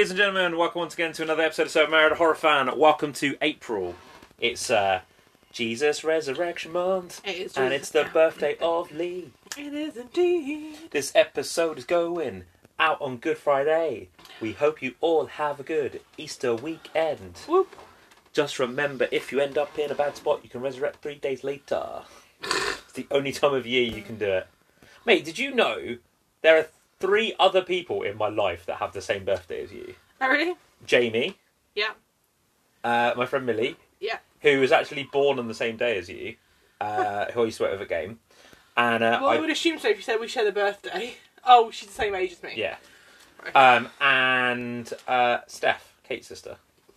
ladies and gentlemen. Welcome once again to another episode of So Married Horror Fan. Welcome to April. It's uh, Jesus Resurrection Month, It is and Jesus- it's the birthday of Lee. It is indeed. This episode is going out on Good Friday. We hope you all have a good Easter weekend. Whoop. Just remember, if you end up in a bad spot, you can resurrect three days later. it's the only time of year you can do it. Mate, did you know there are three other people in my life that have the same birthday as you? Oh, really? Jamie, Yeah. uh, my friend Millie, Yeah. who was actually born on the same day as you, uh, who I used to work with at Game, and uh, Well, I, I, would assume so if you said we share the birthday. Oh, she's the same age as me. yeah, Right. um, and uh, Steph, Kate's sister,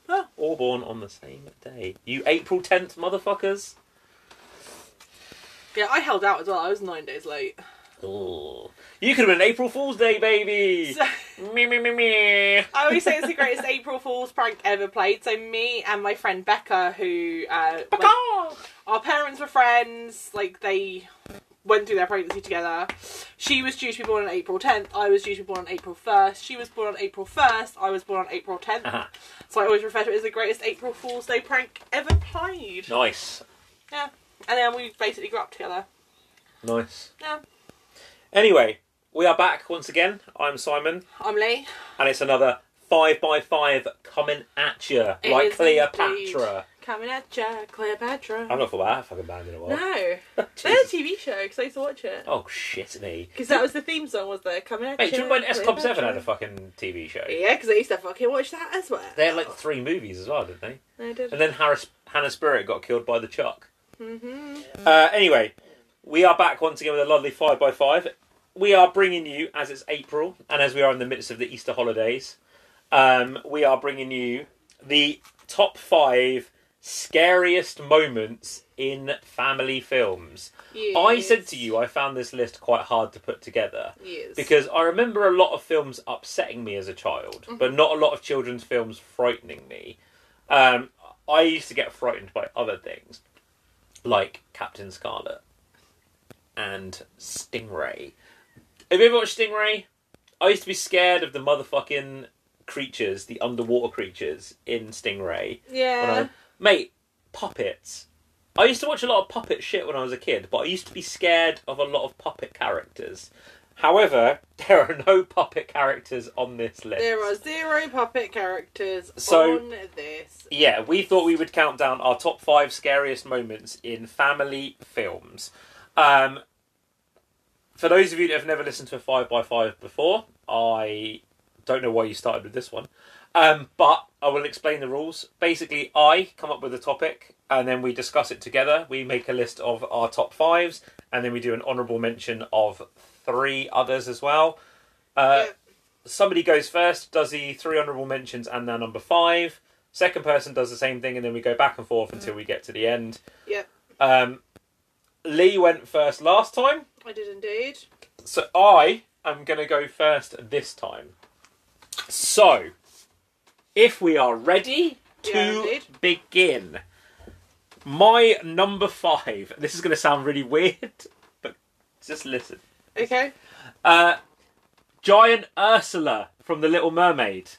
Oh. all born on the same day. You April tenth, motherfuckers. Yeah, I held out as well. I was nine days late. Ooh. You could have been an April Fool's Day, baby. So, me me me me. I always say it's the greatest April Fool's prank ever played. So me and my friend Becca, who uh, like, our parents were friends, like they went through their pregnancy together. She was due to be born on April 10th. I was due to be born on April 1st. She was born on April 1st. I was born on April 10th. Uh-huh. So I always refer to it as the greatest April Fool's Day prank ever played. Nice, Yeah. And then we basically grew up together. nice. Yeah. Anyway, we are back once again. I'm Simon. I'm Lee. and it's another five by five coming at you It like is Cleopatra. Coming at ya, Cleopatra. I've not thought about that fucking band in a while. No. They had a TV show because I used to watch it. Oh shit me! Because that was the theme song, was there? Coming at Mate, do ya, you remember when S Club Seven had Cleopatra. a fucking TV show? Yeah, because I used to fucking watch that as well. They had like three movies as well, didn't they? I did. And then Harris, Hannah Spearritt got killed by the Chuck. hmm Uh, anyway, we are back once again with a lovely five by five. We are bringing you, as it's April, and as we are in the midst of the Easter holidays, um, we are bringing you the top five scariest moments in family films. I said to you, I found this list quite hard to put together Yes. because I remember a lot of films upsetting me as a child, but not a lot of children's films frightening me. Um, I used to get frightened by other things, like Captain Scarlet and Stingray. Have you ever watched Stingray? I used to be scared of the motherfucking creatures, the underwater creatures in Stingray. Yeah. I, mate, puppets. I used to watch a lot of puppet shit when I was a kid, but I used to be scared of a lot of puppet characters. However, there are no puppet characters on this list. There are zero puppet characters So- on this. Yeah, we thought we would count down our top five scariest moments in family films. Um, for those of you that have never listened to a 5x5 before, I don't know why you started with this one. Um, but I will explain the rules. Basically, I come up with a topic and then we discuss it together. We make a list of our top fives and then we do an honourable mention of three others as well. Uh, Yeah. Somebody goes first, does the three honourable mentions and their number five. Second person does the same thing, and then we go back and forth until we get to the end. Yep. Um, Lee went first last time, I did indeed. so I am going to go first this time. So, if we are ready to Yeah, begin, my number five. This is going to sound really weird, but just listen. Okay. Uh, giant Ursula from The Little Mermaid.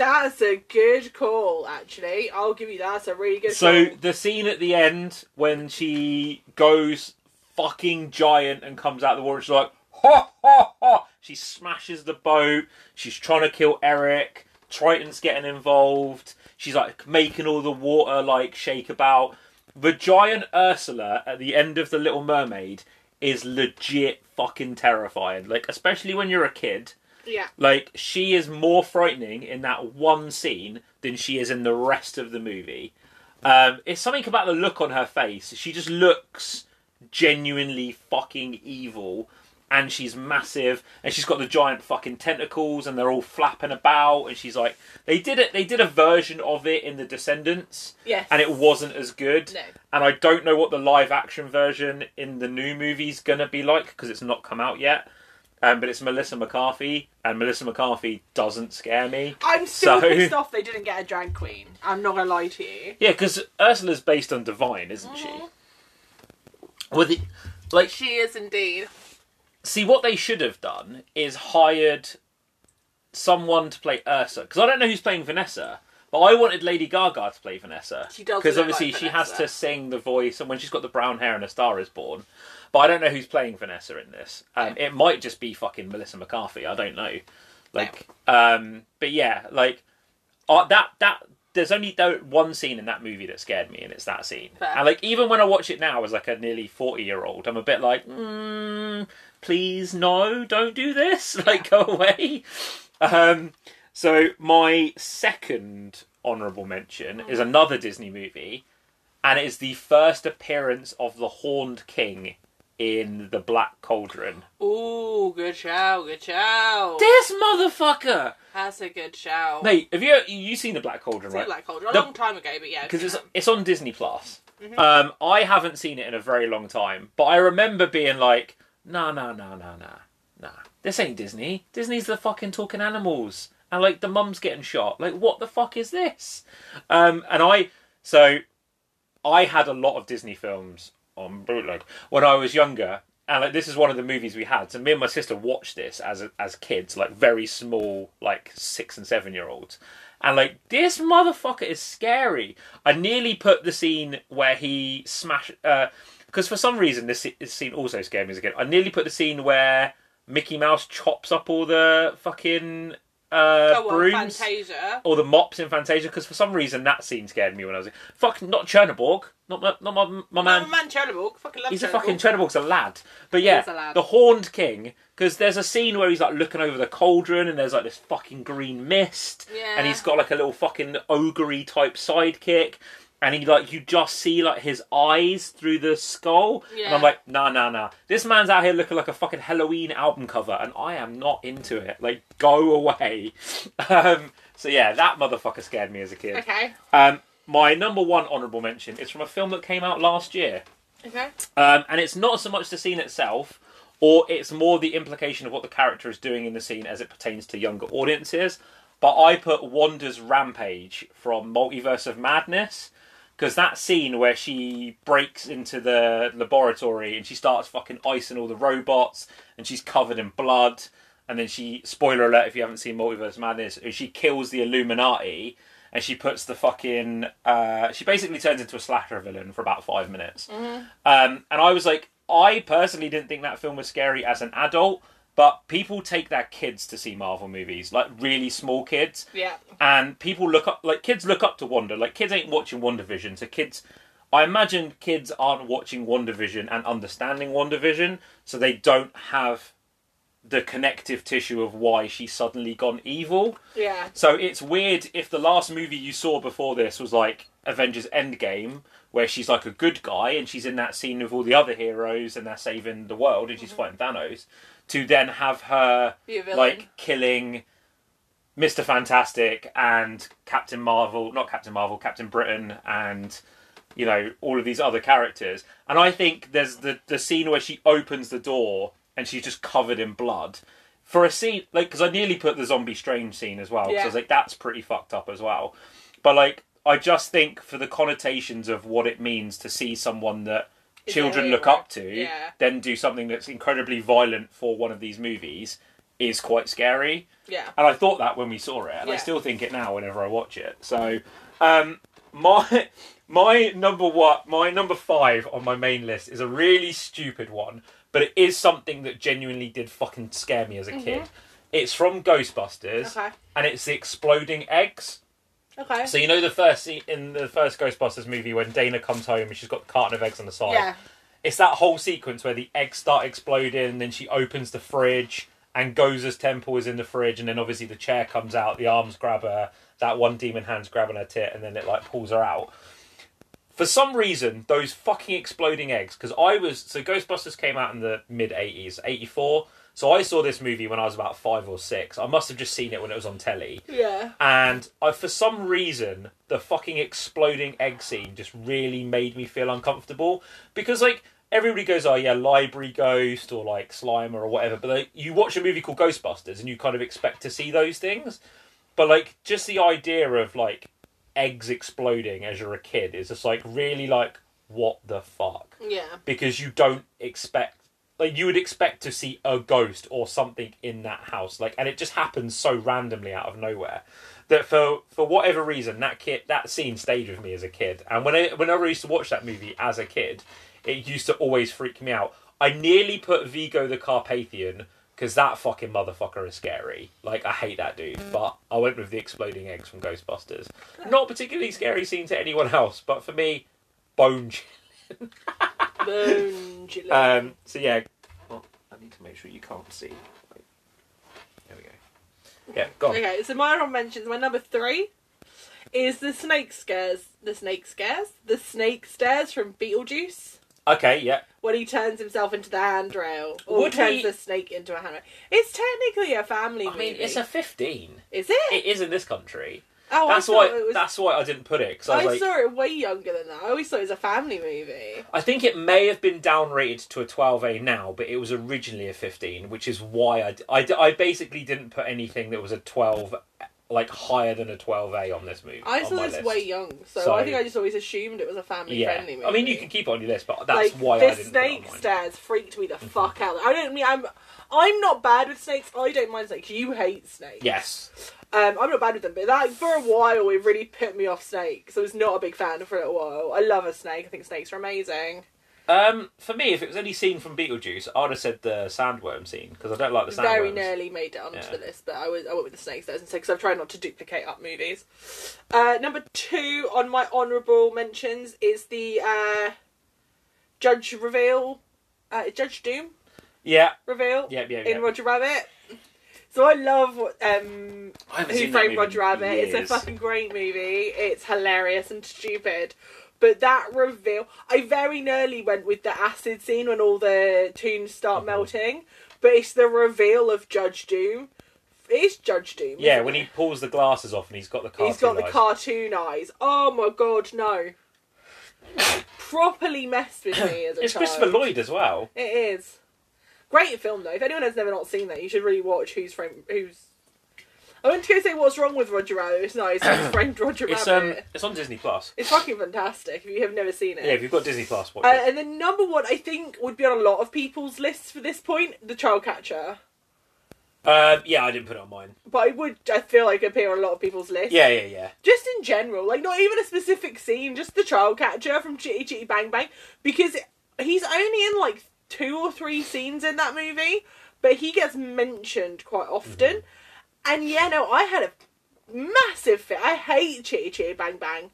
That's a good call, actually. I'll give you that. That's a really good So call. the scene at the end when she goes fucking giant and comes out of the water, she's like, ha ha ha! She smashes the boat. She's trying to kill Eric. Triton's getting involved. She's like making all the water like shake about. The giant Ursula at the end of the Little Mermaid is legit fucking terrifying. Like especially when you're a kid. Yeah. Like she is more frightening in that one scene than she is in the rest of the movie. Um, it's something about the look on her face. She just looks genuinely fucking evil, and she's massive, and she's got the giant fucking tentacles, and they're all flapping about, and she's like, they did it. They did a version of it in the Descendants, Yes. and it wasn't as good. No. And I don't know what the live action version in the new movie's gonna be like because it's not come out yet. Um, but it's Melissa McCarthy, and Melissa McCarthy doesn't scare me. I'm still So- pissed off they didn't get a drag queen. I'm not gonna lie to you. Yeah, because Ursula's based on Divine, isn't she? Mhm. Well, the, like, She is indeed. see, what they should have done is hired someone to play Ursa because I don't know who's playing Vanessa. But I wanted Lady Gaga to play Vanessa. She does because obviously like she has to sing the voice, and when she's got the brown hair and a star is born. But I don't know who's playing Vanessa in this. Um, It might just be fucking Melissa McCarthy. I don't know. Like, um, but yeah, like uh, that that. There's only one scene in that movie that scared me, and it's that scene. Fair. And like, even when I watch it now as like a nearly forty year old, I'm a bit like, mm, please no, don't do this. Like, go away. Um, so my second honourable mention is another Disney movie, and it is the first appearance of the Horned King in the Black Cauldron. Ooh, good show, good show. This motherfucker, That's a good show. mate. Have you you seen the Black Cauldron, I've seen right? Black Cauldron a The- long time ago, but yeah. Because it's it's on Disney Plus. Mm-hmm. Um, I haven't seen it in a very long time, but I remember being like, nah, nah, nah, nah, nah, nah. This ain't Disney. Disney's the fucking talking animals, and like the mum's getting shot. Like, what the fuck is this? Um, and I so I had a lot of Disney films on bootleg when I was younger, and like this is one of the movies we had. So me and my sister watched this as as kids, like very small, like six and seven year olds. And like this motherfucker is scary. I nearly put the scene where he smashed because uh, for some reason this, this scene also scared me as a kid. I nearly put the scene where Mickey Mouse chops up all the fucking uh, Oh, well, brooms Fantasia. or the mops in Fantasia because for some reason that scene scared me when I was like, fuck not Chernabog not my, not my, my man Man, man Chernabog. Fucking love he's a fucking Chernabog's a lad but yeah lad. the Horned King because there's a scene where he's like looking over the cauldron and there's like this fucking green mist Yeah. and he's got like a little fucking ogre type sidekick and he like you just see like his eyes through the skull and I'm like nah nah nah this man's out here looking like a fucking Halloween album cover and I am not into it like go away um so yeah that motherfucker scared me as a kid Okay. um my number one honourable mention is from a film that came out last year Okay. um, and it's not so much the scene itself, or it's more the implication of what the character is doing in the scene as it pertains to younger audiences. But I put Wanda's Rampage from Multiverse of Madness. Because that scene where she breaks into the laboratory and she starts fucking icing all the robots and she's covered in blood, and then she, spoiler alert if you haven't seen Multiverse Madness, she kills the Illuminati and she puts the fucking. Uh, she basically turns into a slasher villain for about five minutes. Um, and I was like, I personally didn't think that film was scary as an adult, but people take their kids to see Marvel movies, like really small kids, Yeah. and people look up, like kids look up to Wanda. Like kids ain't watching WandaVision, so kids. I imagine kids aren't watching WandaVision and understanding WandaVision, so they don't have the connective tissue of why she's suddenly gone evil. Yeah. So it's weird if the last movie you saw before this was like Avengers Endgame, where she's like a good guy and she's in that scene with all the other heroes and they're saving the world and she's mm-hmm. fighting Thanos, to then have her Be a villain. like killing Mr. Fantastic and Captain Marvel, not Captain Marvel, Captain Britain and you know all of these other characters. And I think there's the the scene where she opens the door and she's just covered in blood. For a scene like because I nearly put the zombie strange scene as well. 'cause I was like that's pretty fucked up as well. But like I just think for the connotations of what it means to see someone that children look up to, Yeah. then do something that's incredibly violent for one of these movies is quite scary. Yeah. And I thought that when we saw it, and I still think it now whenever I watch it. So, um, my my number one, my number five on my main list is a really stupid one, but it is something that genuinely did fucking scare me as a kid. It's from Ghostbusters, Okay. and it's the exploding eggs. Okay. So you know the first scene in the first Ghostbusters movie when Dana comes home and she's got the carton of eggs on the side. yeah. It's that whole sequence where the eggs start exploding, and then she opens the fridge, and Gozer's temple is in the fridge, and then obviously the chair comes out, the arms grab her, that one demon hand's grabbing her tit, and then it like pulls her out. For some reason, those fucking exploding eggs, because I was so Ghostbusters came out in the mid '80s, '84. So I saw this movie when I was about five or six. I must have just seen it when it was on telly. Yeah. And I, for some reason, the fucking exploding egg scene just really made me feel uncomfortable because, like, everybody goes, "Oh yeah, library ghost" or like Slimer or whatever. But like, you watch a movie called Ghostbusters and you kind of expect to see those things. But like, just the idea of like eggs exploding as you're a kid is just like really like what the fuck Yeah. because you don't expect like you would expect to see a ghost or something in that house, like, and it just happens so randomly out of nowhere that for for whatever reason that kid that scene stayed with me as a kid, and when I, whenever I used to watch that movie as a kid, it used to always freak me out. I nearly put Vigo the Carpathian because that fucking motherfucker is scary. Like I hate that dude, but I went with the exploding eggs from Ghostbusters. Not particularly scary scene to anyone else, but for me, bone. chilling. Um, so yeah, well, I need to make sure you can't see. Wait. There we go. Yeah, go on. Okay, so my mentions, my number three is the snake scares. The snake scares? The snake stairs from Beetlejuice. Okay, yeah. When he turns himself into the handrail. Or Would turns we- the snake into a handrail. It's technically a family I movie. mean, it's a fifteen. Is it? It is in this country. Oh, That's why. was... That's why I didn't put it because I I like, saw it way younger than that. I always thought it was a family movie. I think it may have been downrated to a 12A now, but it was originally a 15, which is why I, I, I basically didn't put anything that was a 12, like higher than a 12A on this movie. I saw this list. way young, so, So- I think I just always assumed it was a family Yeah, friendly movie. I mean you can keep it on your list, but that's like why this I didn't snake put it on mine. stairs freaked me the mm-hmm. fuck out. I don't mean I'm I'm not bad with snakes. I don't mind snakes. You hate snakes. Yes, Um, I'm not bad with them, but that for a while it really put me off snakes. I was not a big fan for a little while. I love a snake. I think snakes are amazing. um, for me, if it was any scene from Beetlejuice, I would have said the sandworm scene because I don't like the sandworms. Very nearly made it onto Yeah. the list, but I was I went with the snakes stairs instead because I've tried not to duplicate up movies. Uh, number two on my honourable mentions is the uh, Judge reveal, uh, Judge Doom Yeah, reveal yeah, yeah. in. Roger Rabbit. So I love um, I Who Framed Roger Rabbit. It's a fucking great movie. It's hilarious and stupid. But that reveal, I very nearly went with the acid scene when all the tunes start Mhm. melting. But it's the reveal of Judge Doom. It's Judge Doom. Yeah, when it? he pulls the glasses off and he's got the cartoon he's got the eyes. cartoon eyes. Oh my god, no! Properly messed with me as a It's child. Christopher Lloyd as well. It is. Great film though. If anyone has never not seen that, you should really watch Who's Framed Who's. I went to go say what's wrong with Roger Rabbit. It's not. It's Who's Framed Roger It's um, Rabbit. it's on Disney Plus. It's fucking fantastic. If you have never seen it. Yeah, if you've got Disney Plus, watch Uh, it. and then number one, I think, would be on a lot of people's lists for this point, The Child Catcher. Uh, yeah, I didn't put it on mine. But it would, I feel like, appear on a lot of people's lists. Yeah, yeah, yeah. Just in general, like not even a specific scene, just the Child Catcher from Chitty Chitty Bang Bang, because he's only in like two or three scenes in that movie, but he gets mentioned quite often. And yeah, no, I had a massive fit. I hate Chitty Chitty Bang Bang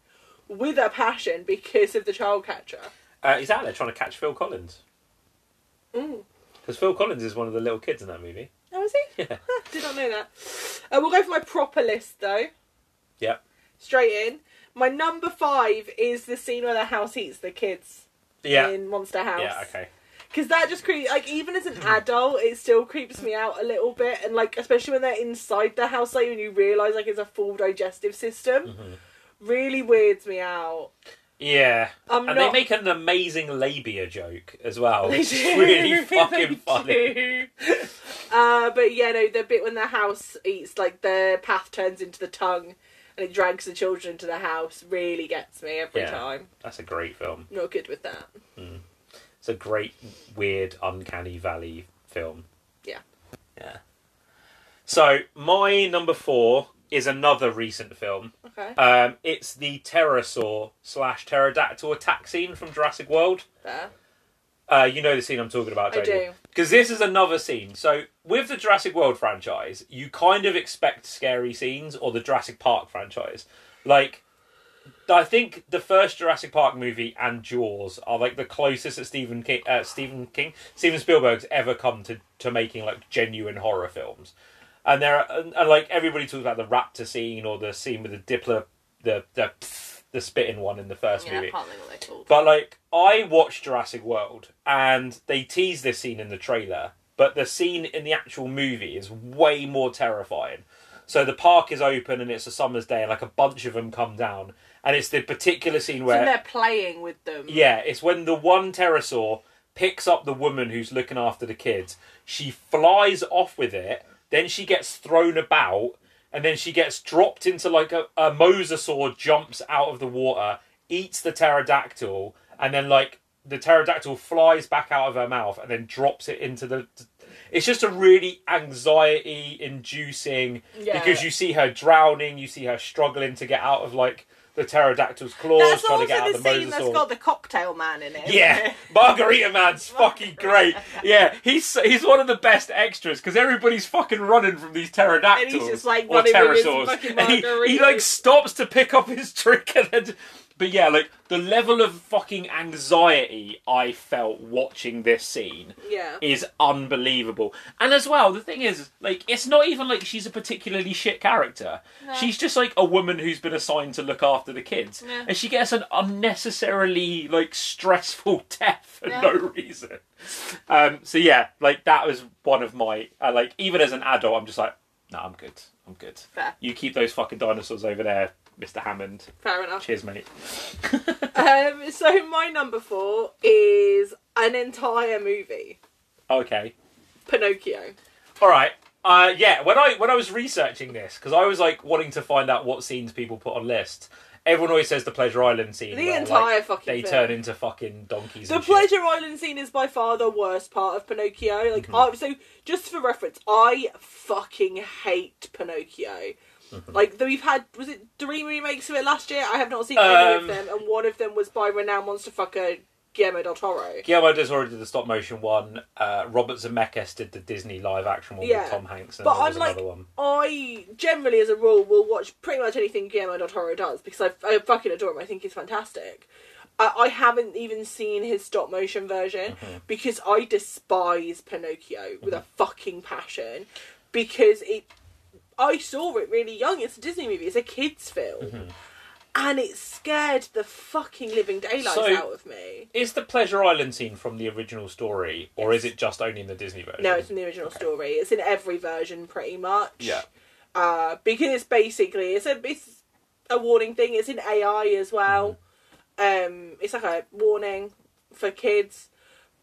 with a passion because of the Child Catcher. Uh, he's out there trying to catch Phil Collins Mm. because Phil Collins is one of the little kids in that movie. Oh, is he? Yeah. Did not know that. Uh, we'll go for my proper list though. Yep. Straight in. My number five is the scene where the house eats the kids Yeah. in Monster House. Yeah. Okay. Because that just creeps, like, even as an adult, it still creeps me out a little bit. And, like, especially when they're inside the house, like, when you realise, like, it's a full digestive system, Mhm. really weirds me out. Yeah. I'm and not. they make an amazing labia joke as well, They which is really fucking funny. uh, but yeah, no, the bit when the house eats, like the path turns into the tongue and it drags the children into the house, really gets me every Yeah. time. That's a great film. Not good with that. It's a great, weird, uncanny valley film. Yeah. Yeah. So my number four is another recent film. Okay, Um, it's the pterosaur slash pterodactyl attack scene from Jurassic World. fair. Uh, you know the scene I'm talking about, I don't you? do. Because this is another scene. So with the Jurassic World franchise, you kind of expect scary scenes, or the Jurassic Park franchise. Like, I think the first Jurassic Park movie and Jaws are like the closest that Stephen King, uh, Stephen King, Steven Spielberg's ever come to to making like genuine horror films. And there, are, and, and like everybody talks about the raptor scene or the scene with the Diplo, the the the spitting one in the first Yeah, movie. I can't think what they're called. But like, I watched Jurassic World, and they tease this scene in the trailer, but the scene in the actual movie is way more terrifying. So the park is open, and it's a summer's day, and like a bunch of them come down, and it's the particular scene So where, they're playing with them. yeah, it's when the one pterosaur picks up the woman who's looking after the kids. She flies off with it, then she gets thrown about, and then she gets dropped into like a, a mosasaur jumps out of the water, eats the pterodactyl, and then like the pterodactyl flies back out of her mouth and then drops it into the. It's just a really anxiety inducing Yeah. because you see her drowning, you see her struggling to get out of like the pterodactyl's claws, That's trying to get out the of the scene that's got the cocktail man in it. Yeah, Margarita Man's fucking great. Yeah, he's he's one of the best extras because everybody's fucking running from these pterodactyls And he's just, like, or pterosaurs. And he, he like stops to pick up his drink and then. But yeah, like the level of fucking anxiety I felt watching this scene Yeah. is unbelievable. And as well, the thing is, like, it's not even like she's a particularly shit character. No. She's just like a woman who's been assigned to look after the kids, Yeah. and she gets an unnecessarily like stressful death for Yeah. no reason. Um, so yeah, like that was one of my uh, like even as an adult, I'm just like, no, I'm good, I'm good. Fair. You keep those fucking dinosaurs over there, Mister Hammond. Fair enough. Cheers, mate. Um, so my number four is an entire movie, Okay. Pinocchio. All right. Uh, yeah, when I when I was researching this because I was like wanting to find out what scenes people put on lists. Everyone always says the Pleasure Island scene. The where, entire like, fucking they film. turn into fucking donkeys. The and shit. Pleasure Island scene is by far the worst part of Pinocchio. Like, Mm-hmm. I, so just for reference, I fucking hate Pinocchio. Mm-hmm. Like, we've had was it three remakes of it last year? I have not seen any of Um, them, and one of them was by renowned monster fucker Guillermo del Toro. Guillermo del Toro did the stop motion one. Uh, Robert Zemeckis did the Disney live action one Yeah. with Tom Hanks, and But I'm like- one. I generally, as a rule, will watch pretty much anything Guillermo del Toro does because I, I fucking adore him. I think he's fantastic. I, I haven't even seen his stop motion version Mm-hmm. because I despise Pinocchio with a fucking passion because it. I saw it really young. It's a Disney movie. It's a kids' film, Mm-hmm. and it scared the fucking living daylights So- out of me. Is the Pleasure Island scene from the original story, or Yes. is it just only in the Disney version? No, it's in the original story. It's in every version, pretty much. Yeah. uh, because it's basically it's a it's a warning thing. It's in AI as well. Um, it's like a warning for kids.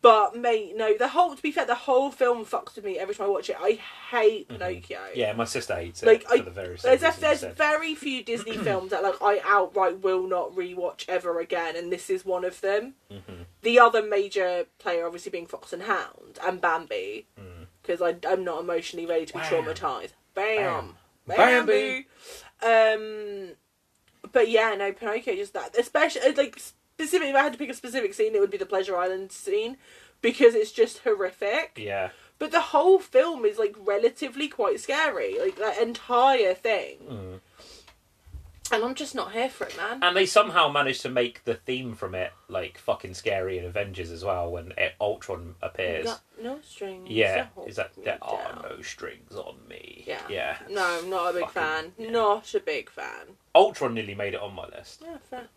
But mate, no, the whole to be fair, the whole film fucks with me every time I watch it. I hate Pinocchio. Yeah, my sister hates it Like, for I- the very same There's, a, there's very few Disney films that like I outright will not rewatch ever again, and this is one of them. Mm-hmm. The other major player, obviously, being Fox and Hound and Bambi, because I'm not emotionally ready to be Mm. Bam. traumatized. Bam, Bam. Bambi. Um, but yeah, no, Pinocchio just that. Especially like specifically, if I had to pick a specific scene, it would be the Pleasure Island scene because it's just horrific. Yeah. But the whole film is like relatively quite scary, like that entire thing. Mm. And I'm just not here for it, man. And they somehow managed to make the theme from it like fucking scary in Avengers as well when it, Ultron appears. Got no strings. Yeah, is that there are no strings on me? Yeah. yeah. No, I'm not a big Fucking- fan. Not a big fan. Ultron nearly made it on my list. Yeah, fair.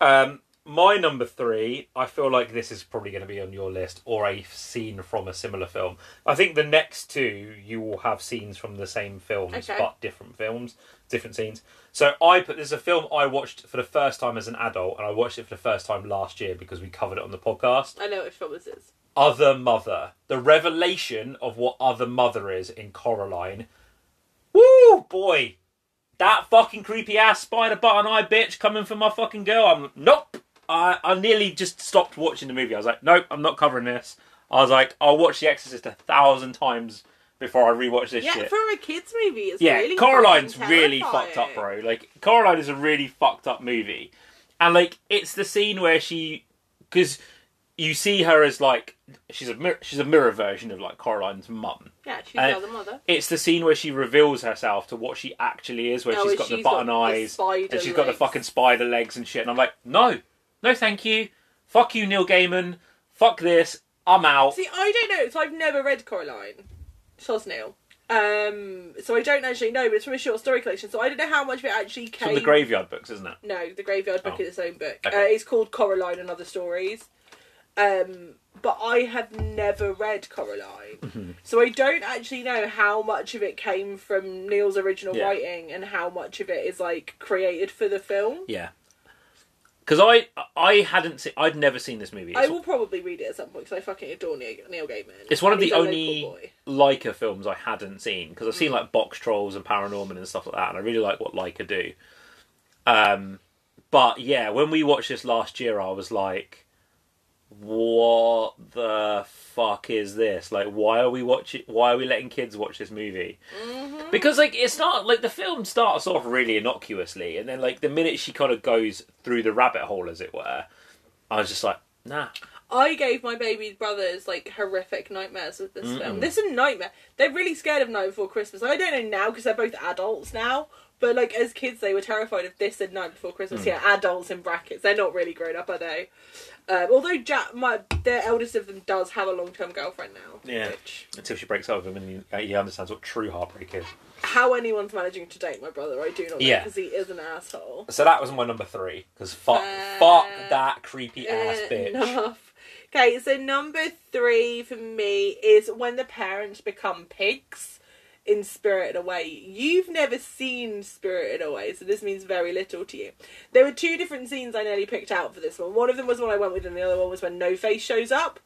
Um, my number three, I feel like this is probably going to be on your list or a scene from a similar film. I think the next two you will have scenes from the same films Okay. but different films, different scenes. So I put there's a film I watched for the first time as an adult, and I watched it for the first time last year because we covered it on the podcast. I know which film this is. Other Mother, the revelation of what Other Mother is in Coraline. Woo, boy, that fucking creepy ass spider button eye bitch coming for my fucking girl. I'm nope. I I nearly just stopped watching the movie. I was like, nope, I'm not covering this. I was like, I'll watch The Exorcist a thousand times before I rewatch this Yeah, shit. for a kids movie, it's yeah, really Coraline's really fucked up, bro. Like Coraline is a really fucked up movie, and like it's the scene where she because you see her as like she's a mir- she's a mirror version of like Coraline's mum. Yeah, she's the other mother. It's the scene where she reveals herself to what she actually is, where Oh, she's got the button got eyes spider and she's got the fucking spider legs and shit. And I'm like, no, no, thank you. Fuck you, Neil Gaiman. Fuck this. I'm out. See, I don't know. So I've never read Coraline. Sosnil. Um, so I don't actually know, but it's from a short story collection. So I don't know how much of it actually came. from the Graveyard books, isn't it? No, the Graveyard Book Oh. is its own book. Okay. Uh, it's called Coraline and Other Stories. Um, but I have never read Coraline, Mm-hmm. so I don't actually know how much of it came from Neil's original Yeah. writing and how much of it is like created for the film. Yeah. Because I I hadn't seen I'd never seen this movie. I It's, will probably read it at some point because I fucking adore Neil, Neil Gaiman. it's one of the he's a local only. Laika films I hadn't seen because I've Mm. seen like Box Trolls and Paranorman and stuff like that, and I really like what Laika do. Um, but yeah, when we watched this last year, I was like, what the fuck is this? Like, why are we watching? Why are we letting kids watch this movie? Mm-hmm. Because like it's not like the film starts off really innocuously, and then like the minute she kind of goes through the rabbit hole, as it were, I was just like, nah. I gave my baby brothers like horrific nightmares with this Mm-mm. film. This is a nightmare. They're really scared of Night Before Christmas. I don't know now because they're both adults now. But like as kids, they were terrified of this and Night Before Christmas. Mm. Yeah, adults in brackets. They're not really grown up, are they? Um, although Jack, my the eldest of them, does have a long term girlfriend now. Yeah. Which Until she breaks up with him, and he, he understands what true heartbreak is. how anyone's managing to date my brother, I do not know Yeah. because he is an asshole. So that was my number three. Because fuck, Fair fuck that creepy ass bitch. Enough. Okay, so number three for me is when the parents become pigs in Spirited Away. You've never seen Spirited Away, so this means very little to you. There were two different scenes I nearly picked out for this one. One of them was one I went with, and the other one was when No Face shows up.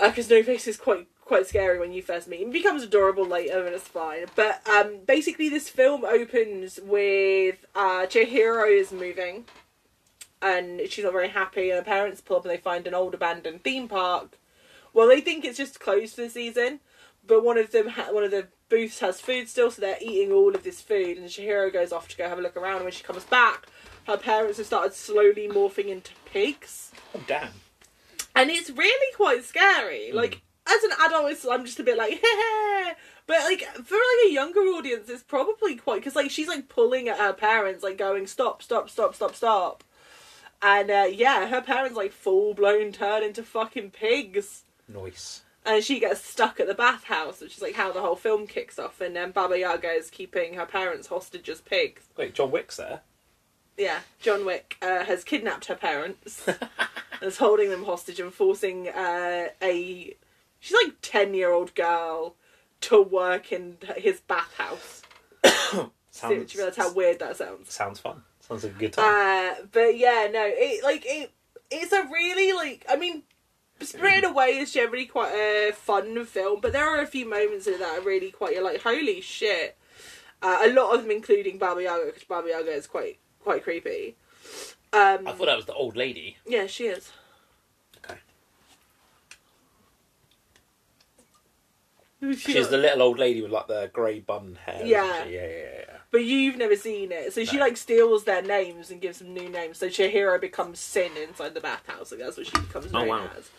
Because No Face is quite quite scary when you first meet him. He becomes adorable later, and it's fine. But um, basically, this film opens with uh, is moving and she's not very happy. And her parents pull up and they find an old abandoned theme park. Well, they think it's just closed for the season, but one of them, ha- one of the booths has food still, so they're eating all of this food. And Chihiro goes off to go have a look around. And when she comes back, her parents have started slowly morphing into pigs, Oh damn. and it's really quite scary. Mm. Like as an adult, it's, I'm just a bit like, heh but like for like a younger audience, it's probably quite because like she's like pulling at her parents, like going stop, stop, stop, stop, stop. And uh, yeah, her parents like full blown turn into fucking pigs, Nice. and she gets stuck at the bathhouse, which is like how the whole film kicks off. And then Baba Yaga is keeping her parents hostage as pigs. Wait, John Wick's there. Yeah, John Wick uh, has kidnapped her parents, and is holding them hostage and forcing uh, a she's like ten year old girl to work in his bathhouse. So Sounds, you realise how weird that sounds. sounds fun. Sounds like a good time. Uh, but yeah, no, it like it. It's a really like I mean, Spirited Away is generally quite a fun film, but there are a few moments in that are really quite you're like holy shit. Uh, a lot of them, including Baba Yaga, because Baba Yaga is quite quite creepy. Um, I thought that was the old lady. yeah, she is. Okay. She She's the little old lady with like the grey bun hair. Yeah. Yeah, yeah, yeah, yeah. But you've never seen it, so she No. like steals their names and gives them new names. So Chihiro becomes Sen inside the bathhouse. Like that's what she becomes Oh, known wow. as.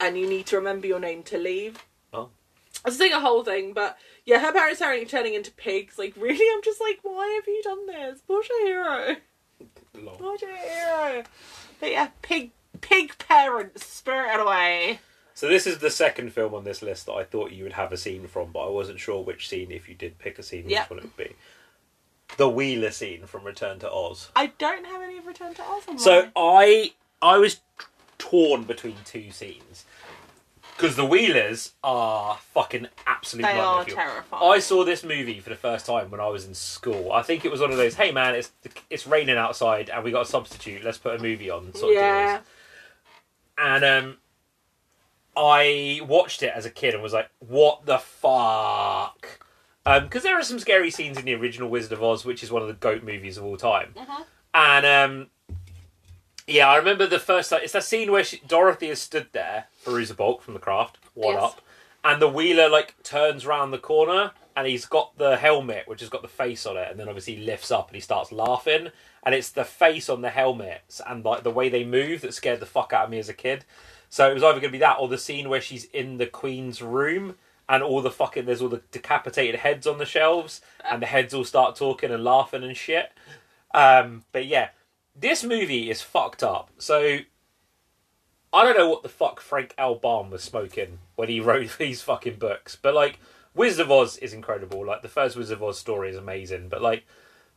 And you need to remember your name to leave. Oh. It's like a whole thing, but yeah, her parents are turning into pigs. Like, really, I'm just like, why have you done this? Poor Chihiro. Lol. Poor Chihiro. But yeah, pig, pig parents, spirit away. So this is the second film on this list that I thought you would have a scene from, but I wasn't sure which scene, if you did pick a scene, which Yep. one it would be. The Wheeler scene from Return to Oz. I don't have any of Return to Oz on So mine. I I was torn between two scenes because the Wheelers are fucking absolute. They are terrifying. I saw this movie for the first time when I was in school. I think it was one of those, hey man, it's it's raining outside and we got a substitute. Let's put a movie on. Sort of yeah. deals. And um, I watched it as a kid and was like, what the fuck? Because there are some scary scenes in the original Wizard of Oz, which is one of the goat movies of all time. Mhm. And um, yeah, I remember the first time. It's that scene where she, Dorothy has stood there, Fairuza Balk from The Craft, one Yes. up, and the wheeler like turns round the corner and he's got the helmet which has got the face on it, and then obviously he lifts up and he starts laughing, and it's the face on the helmets and like the way they move that scared the fuck out of me as a kid. So it was either going to be that or the scene where she's in the Queen's room and all the fucking there's all the decapitated heads on the shelves and the heads all start talking and laughing and shit. Um, but yeah, this movie is fucked up. So I don't know what the fuck Frank L. Baum was smoking when he wrote these fucking books, but like Wizard of Oz is incredible. Like the first Wizard of Oz story is amazing, but like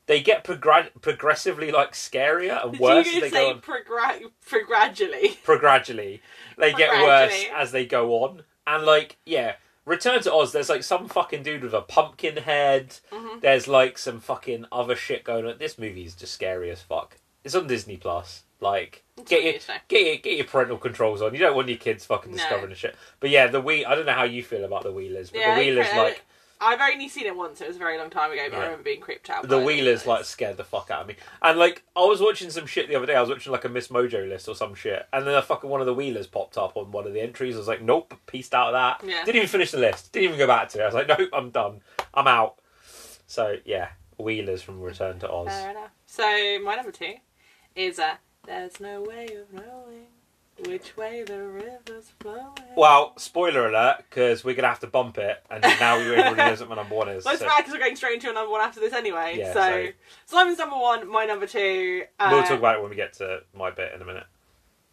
they get progr- progressively like scarier and Did worse you as they say go on. progra- progradually? Prograddually, they get worse as they go on, and like yeah. Return to Oz, there's like some fucking dude with a pumpkin head. Mhm. There's like some fucking other shit going on. This movie is just scary as fuck. It's on Disney Plus. Like, That's get your, get your get your parental controls on. You don't want your kids fucking No. discovering the shit. But yeah, the wheel. I don't know how you feel about the wheelers, but Yeah, the wheelers like I've only seen it once. It was a very long time ago, but Yeah. I remember being creeped out. The by it. Wheelers like scared the fuck out of me, and like I was watching some shit the other day. I was watching like a Miss Mojo list or some shit, and then a fucking one of the Wheelers popped up on one of the entries. I was like, nope, pieced out of that. Yeah. Didn't even finish the list. Didn't even go back to it. I was like, nope, I'm done. I'm out. So yeah, Wheelers from Return to Oz. Fair enough. So my number two is uh, "There's no way of knowing which way the river's flowing." Well, spoiler alert, because we're gonna have to bump it, and now we everybody knows what my number one is. Well, it's so because we're going straight into a number one after this anyway. Yeah, so, so- Simon's number one, my number two. Uh, we'll talk about it when we get to my bit in a minute,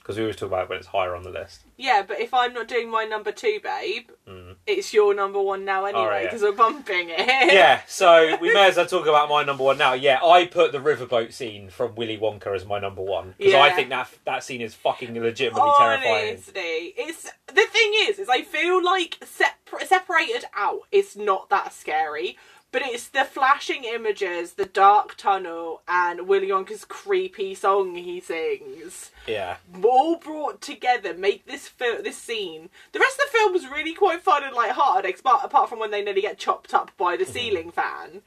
because we always talk about when it's higher on the list. Yeah, but if I'm not doing my number two, babe, Mm. it's your number one now anyway Alright, yeah. because we're bumping it. yeah, so we may as well talk about my number one now. Yeah, I put the riverboat scene from Willy Wonka as my number one because I think that that scene is fucking legitimately terrifying. Honestly, it's the thing is, is I feel like separ- separated out, it's not that scary. But it's the flashing images, the dark tunnel, and Willy Wonka's creepy song he sings. Yeah, all brought together make this fil- this scene. The rest of the film was really quite fun and light-hearted, expa- apart from when they nearly get chopped up by the mhm. ceiling fan.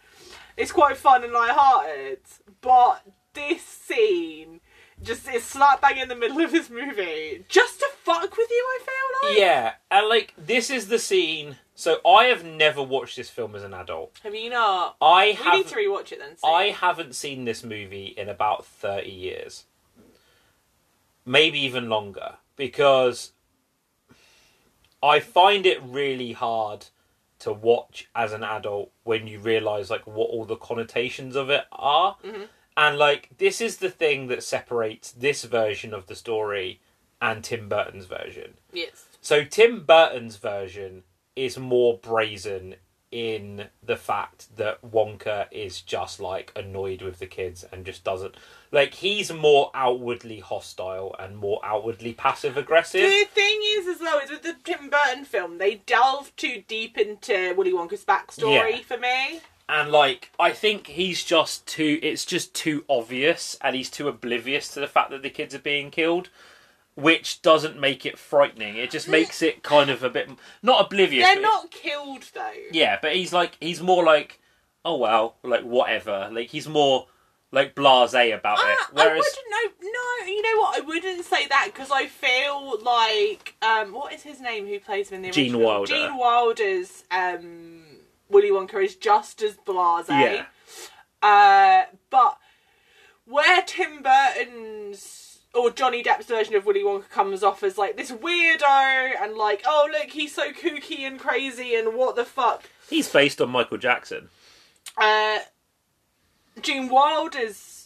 It's quite fun and light-hearted, but this scene just is slap bang in the middle of this movie, just to fuck with you. I feel like. yeah, and like this is the scene. So I have never watched this film as an adult. Have you not? I have. need to rewatch it then. see. I haven't seen this movie in about 30 years. Maybe even longer. Because I find it really hard to watch as an adult when you realise like what all the connotations of it are. Mhm. And like this is the thing that separates this version of the story and Tim Burton's version. Yes. So Tim Burton's version is more brazen in the fact that Wonka is just like annoyed with the kids and just doesn't like he's more outwardly hostile and more outwardly passive aggressive. The thing is, as well, is with the Tim Burton film, they delve too deep into Willy Wonka's backstory Yeah. for me. And like I think he's just too it's just too obvious and he's too oblivious to the fact that the kids are being killed. Which doesn't make it frightening. It just makes it kind of a bit not oblivious. They're not killed though. Yeah, but he's like he's more like, oh well, like whatever. Like he's more like blasé about it. Ah, I Whereas wouldn't know. No, you know what? I wouldn't say that because I feel like um, what is his name? Who plays him in the Gene original? Wilder. Gene Wilder's um, Willy Wonka is just as blasé. Yeah. Uh, but where Tim Burton's or Johnny Depp's version of Willy Wonka comes off as like this weirdo and like, oh look, he's so kooky and crazy and what the fuck. he's based on Michael Jackson. Uh, Gene Wilder's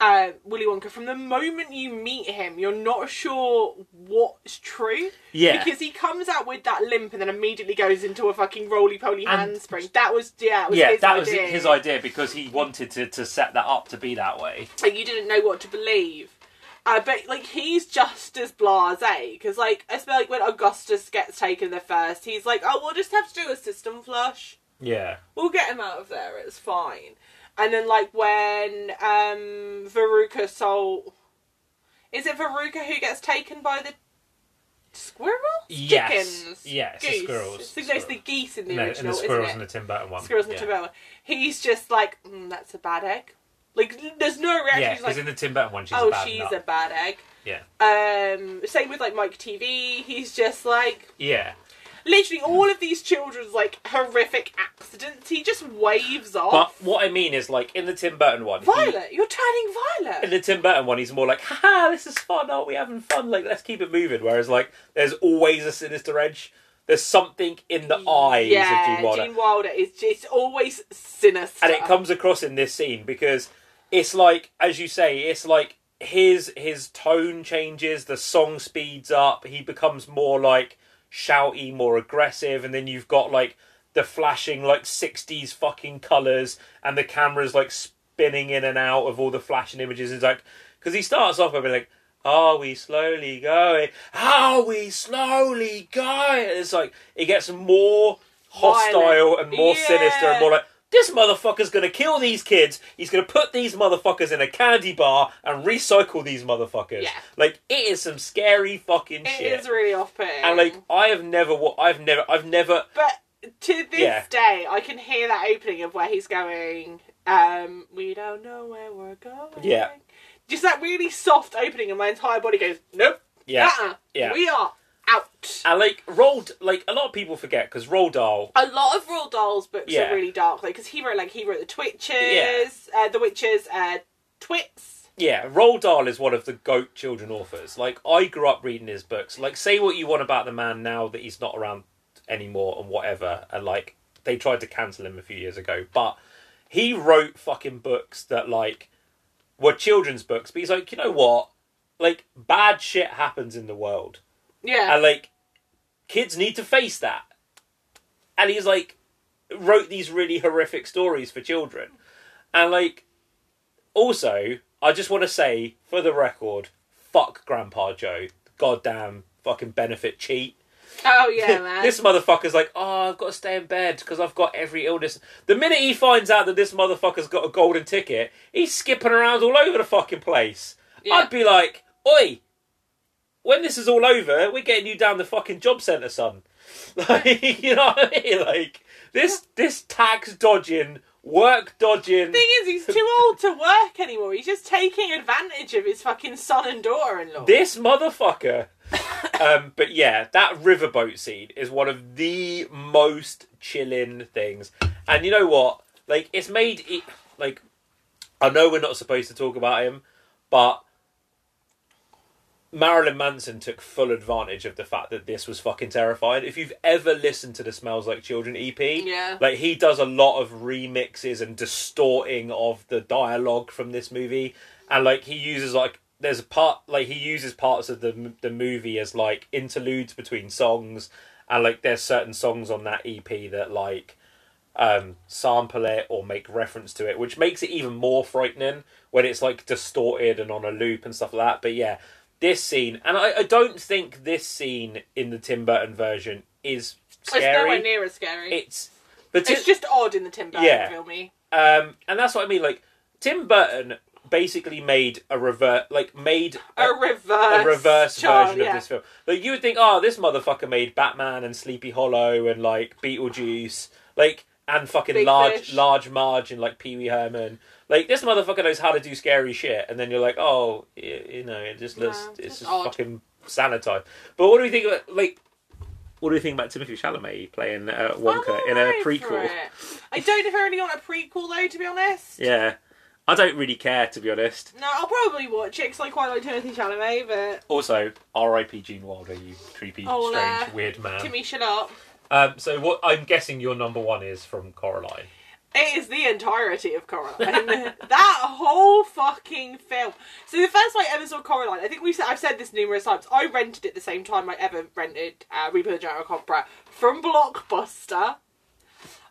uh, Willy Wonka, from the moment you meet him, you're not sure what's true. Yeah. Because he comes out with that limp and then immediately goes into a fucking roly poly handspring. That was, yeah, it was yeah, his that was idea. his idea because he wanted to, to set that up to be that way. Like, you didn't know what to believe. Uh, but like he's just as blasé because like I feel like when Augustus gets taken the first, he's like, "Oh, we'll just have to do a system flush." Yeah. we'll get him out of there. It's fine. And then like when um Veruca Sol, is it Veruca who gets taken by the squirrel? Yes. Chickens. Yeah, it's the squirrels. It's the, no, the geese in the No, original, and the squirrels in it? the Tim Burton one. Squirrels in yeah. the Tim Burton. He's just like, mm, that's a bad egg. Like, there's no reaction. Yeah, He's because like, in the Tim Burton one, she's oh, a bad she's nut. a bad egg. Yeah. Um, same with like Mike Teavee. He's just like Yeah. Literally all of these children's like horrific accidents. He just waves off. But what I mean is, like, in the Tim Burton one, he- Violet, you're turning Violet. in the Tim Burton one, he's more like, "Ha, this is fun, oh, aren't we having fun? Like, let's keep it moving. Whereas, like, there's always a sinister edge. There's something in the eyes yeah, of Gene Wilder. Gene Wilder is just always sinister. and it comes across in this scene because it's like as you say it's like his his tone changes the song speeds up he becomes more like shouty more aggressive and then you've got like the flashing like 60s fucking colors and the camera's like spinning in and out of all the flashing images. It's like because he starts off by being like are we slowly going? Are we slowly going? And it's like it gets more hostile Violent. and more sinister and more like this motherfucker's gonna kill these kids. He's gonna put these motherfuckers in a candy bar and recycle these motherfuckers. Yeah. Like it is some scary fucking It shit. It is really off-putting. and like I have never, I've never, I've never. but to this Yeah. day, I can hear that opening of where he's going. Um, we don't know where we're going. Yeah. Just that really soft opening, and my entire body goes, nope. Yeah, uh-uh, yeah. We are out. and like Roald, like a lot of people forget because Roald Dahl. A lot of Roald Dahl's books Yeah. are really dark, like because he wrote like he wrote the Twitches, uh, the Witches, uh, Twits. Yeah, Roald Dahl is one of the goat children authors. Like I grew up reading his books. Like say what you want about the man now that he's not around anymore and whatever, and like they tried to cancel him a few years ago, but he wrote fucking books that like were children's books. But he's like, you know what? Like bad shit happens in the world. Yeah, and like kids need to face that. And he's like wrote these really horrific stories for children. And like also i just want to say for the record fuck grandpa joe. Goddamn fucking benefit cheat. Oh yeah, man. this motherfucker's like oh i've got to stay in bed because i've got every illness. The minute he finds out that this motherfucker's got a golden ticket he's skipping around all over the fucking place. Yeah. i'd be like oi when this is all over, we're getting you down the fucking job centre, son. Like, you know what I mean? Like this, this tax dodging, work dodging. The thing is, he's too old to work anymore. He's just taking advantage of his fucking son and daughter-in-law. This motherfucker. um, but yeah, that riverboat scene is one of the most chilling things. And you know what? Like, it's made it. Like, I know we're not supposed to talk about him, but Marilyn Manson took full advantage of the fact that this was fucking terrifying. If you've ever listened to the Smells Like Children EP, Yeah. like he does a lot of remixes and distorting of the dialogue from this movie, and like he uses like there's a part like he uses parts of the the movie as like interludes between songs, and like there's certain songs on that EP that like um sample it or make reference to it, which makes it even more frightening when it's like distorted and on a loop and stuff like that. But yeah, this scene, and I, I don't think this scene in the Tim Burton version is scary. It's nowhere near as scary. It's but it's just odd in the Tim Burton Yeah. filmy. um, and that's what I mean. Like Tim Burton basically made a revert, like made A reverse, a reverse version yeah. of this film. Like you would think, oh, this motherfucker made Batman and Sleepy Hollow and like Beetlejuice, like and fucking Big large Fish. large Marge and like Pee Wee Herman. Like this motherfucker knows how to do scary shit, and then you're like, oh, you, you know, it just No, looks, it's it's just odd. fucking sanitized. But what do we think about like? What do we think about Timothée Chalamet playing uh, Wonka in a prequel? I don't know if I really want a prequel though, to be honest. Yeah, I don't really care to be honest. No, I'll probably watch it because I quite like Timothée Chalamet, but Also, R.I.P. Gene Wilder, you creepy, Oh, strange, uh, weird man. Timmy, shut up. Um, so what I'm guessing your number one is from Coraline. It is the entirety of Coraline. that whole fucking film. So the first time I ever saw Coraline, I think we I've said this numerous times. I rented it the same time I ever rented uh, Repo the Genetic Opera from Blockbuster.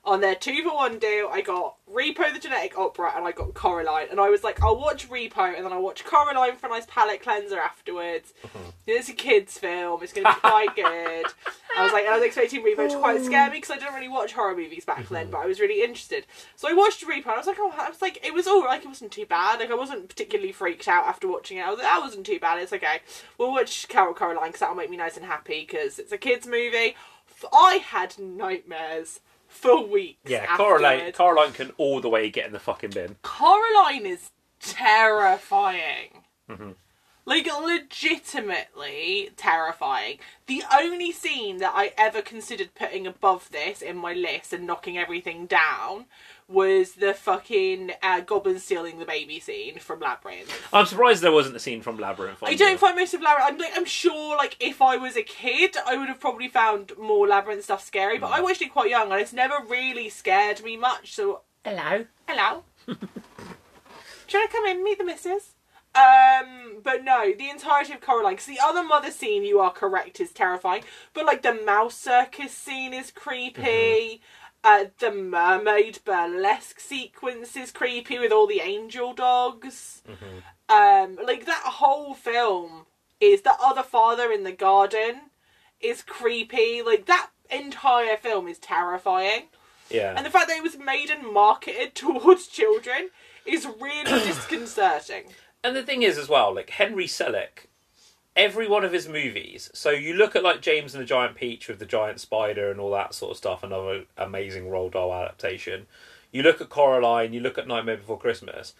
On their two for one deal, I got Repo the Genetic Opera and I got Coraline. And I was like, I'll watch Repo and then I'll watch Coraline for a nice palate cleanser afterwards. It's a kids' film. It's going to be quite good. I was like, I was expecting Repo to quite scare me oh. because I didn't really watch horror movies back then, mm-hmm. but I was really interested. So I watched Repo and I was like, oh, I was like, it was all right. It wasn't too bad. Like I wasn't particularly freaked out after watching it. I was like, that wasn't too bad. It's okay. We'll watch Carol Coraline because that'll make me nice and happy because it's a kids' movie. I had nightmares for weeks. Yeah, afterwards. Coraline. Coraline can all the way get in the fucking bin. Coraline is terrifying. Mhm. Like, legitimately terrifying. The only scene that I ever considered putting above this in my list and knocking everything down was the fucking uh, goblin stealing the baby scene from Labyrinth. I'm surprised there wasn't a scene from Labyrinth. I don't there. find most of Labyrinth. I'm, like, I'm sure, like, if I was a kid, I would have probably found more Labyrinth stuff scary. But I watched it quite young, and it's never really scared me much. So Hello. Hello. Should I come in, meet the missus? Um, but no, the entirety of Coraline, because the other mother scene, you are correct, is terrifying. But like the mouse circus scene is creepy. Uh, the mermaid burlesque sequence is creepy with all the angel dogs. Um, like that whole film is the other father in the garden is creepy. Like that entire film is terrifying. Yeah. And the fact that it was made and marketed towards children is really disconcerting. And the thing is, as well, like Henry Selick, every one of his movies. So you look at like James and the Giant Peach with the giant spider and all that sort of stuff, another amazing Roald Dahl adaptation. You look at Coraline, you look at Nightmare Before Christmas,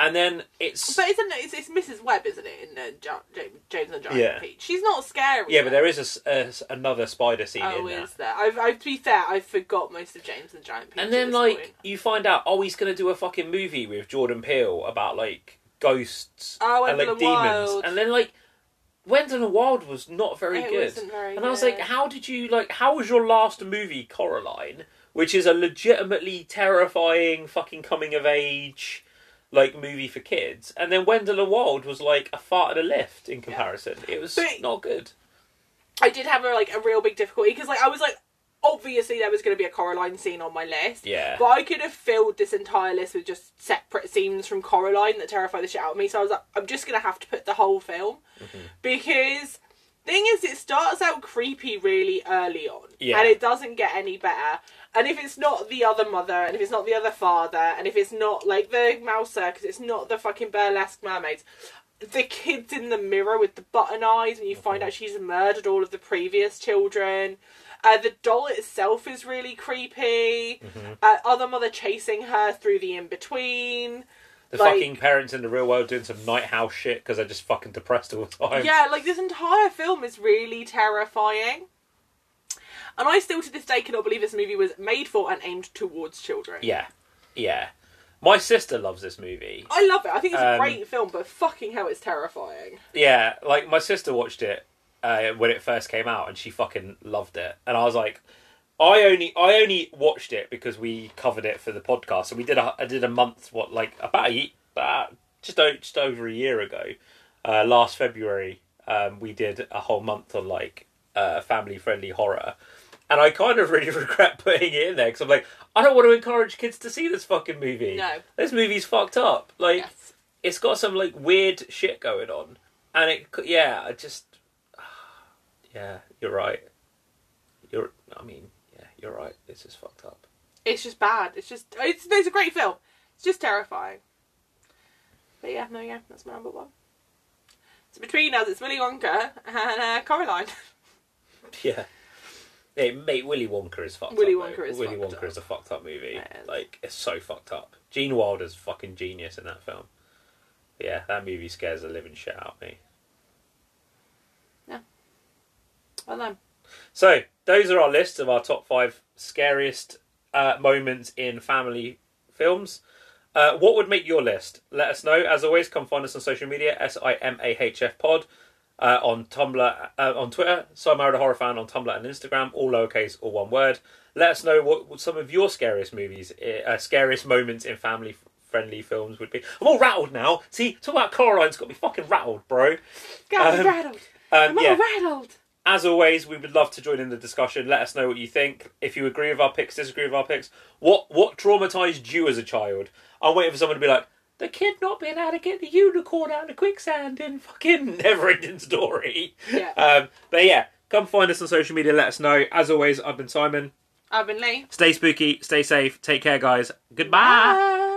and then it's But isn't it? It's, it's Mrs. Webb, isn't it? In uh, jo- James, James and the Giant Yeah. Peach. She's not scary. yeah, but there is a s- a s- another spider scene Oh, in there. is there? I've, I've, to be fair, I forgot most of James and the Giant Peach. And then this like point. you find out, oh, he's gonna do a fucking movie with Jordan Peele about like ghosts Oh, and like and demons, Wild. and then like Wendell and Wild was not very It good. wasn't very and I was like, how did you like? How was your last movie, Coraline, which is a legitimately terrifying fucking coming of age like movie for kids? And then Wendell and Wild was like a fart in a lift in comparison. It was But- not good. I did have a, like a real big difficulty because like I was like, obviously there was going to be a Coraline scene on my list. Yeah. But I could have filled this entire list with just separate scenes from Coraline that terrify the shit out of me. So I was like, I'm just gonna have to put the whole film Mm-hmm. because thing is, it starts out creepy really early on, Yeah. and it doesn't get any better. And if it's not the other mother, and if it's not the other father, and if it's not like the mouse circus, it's not the fucking burlesque mermaids. The kids in the mirror with the button eyes, and you find out she's murdered all of the previous children. Uh, the doll itself is really creepy. Uh, other mother chasing her through the in between. The like- fucking parents in the real world doing some night house shit because they're just fucking depressed all the time. Yeah, like this entire film is really terrifying. And I still to this day cannot believe this movie was made for and aimed towards children. Yeah, yeah. My sister loves this movie. I love it. I think it's a Um, great film, but fucking hell, it's terrifying. Yeah, like my sister watched it uh, when it first came out, and she fucking loved it. And I was like, I only I only watched it because we covered it for the podcast. So we did a I did a month what like about a ye- about just o- just over a year ago, uh, last February. Um, we did a whole month on like uh, family friendly horror. And I kind of really regret putting it in there because I'm like, I don't want to encourage kids to see this fucking movie. No. This movie's fucked up. Like, Yes. it's got some like weird shit going on, and it yeah, I just yeah, you're right. You're I mean yeah, you're right. It's just fucked up. It's just bad. It's just it's it's a great film. It's just terrifying. But yeah, no, yeah, that's my number one. So between us, it's Willy Wonka and uh, Coraline. Yeah. Hey, mate, Willy Wonka is fucked Willy up. though. Wonka is Willy fucked Wonka up. is a fucked up movie. It is. Like it's so fucked up. Gene Wilder's fucking genius in that film. Yeah, that movie scares the living shit out of me. Yeah. Well done. So those are our lists of our top five scariest uh, moments in family films. Uh, what would make your list? Let us know. As always, come find us on social media: S I M A H F Pod uh, on Tumblr, uh, on Twitter. So I'm a horror fan on Tumblr and Instagram, all lowercase, all one word. Let us know what, what some of your scariest movies, uh, scariest moments in family friendly films would be. I'm all rattled now. See, talk about Coraline's got me fucking rattled, bro. I'm Um, rattled. Um, I'm yeah. all rattled. As always, we would love to join in the discussion. Let us know what you think. If you agree with our picks, disagree with our picks. What what traumatized you as a child? I'm waiting for someone to be like, the kid not being able to get the unicorn out of the quicksand in fucking never ending story. Yeah. Um, but yeah, come find us on social media. Let us know. As always, I've been Simon. I've been Lee. Stay spooky, stay safe, take care, guys. Goodbye. Bye.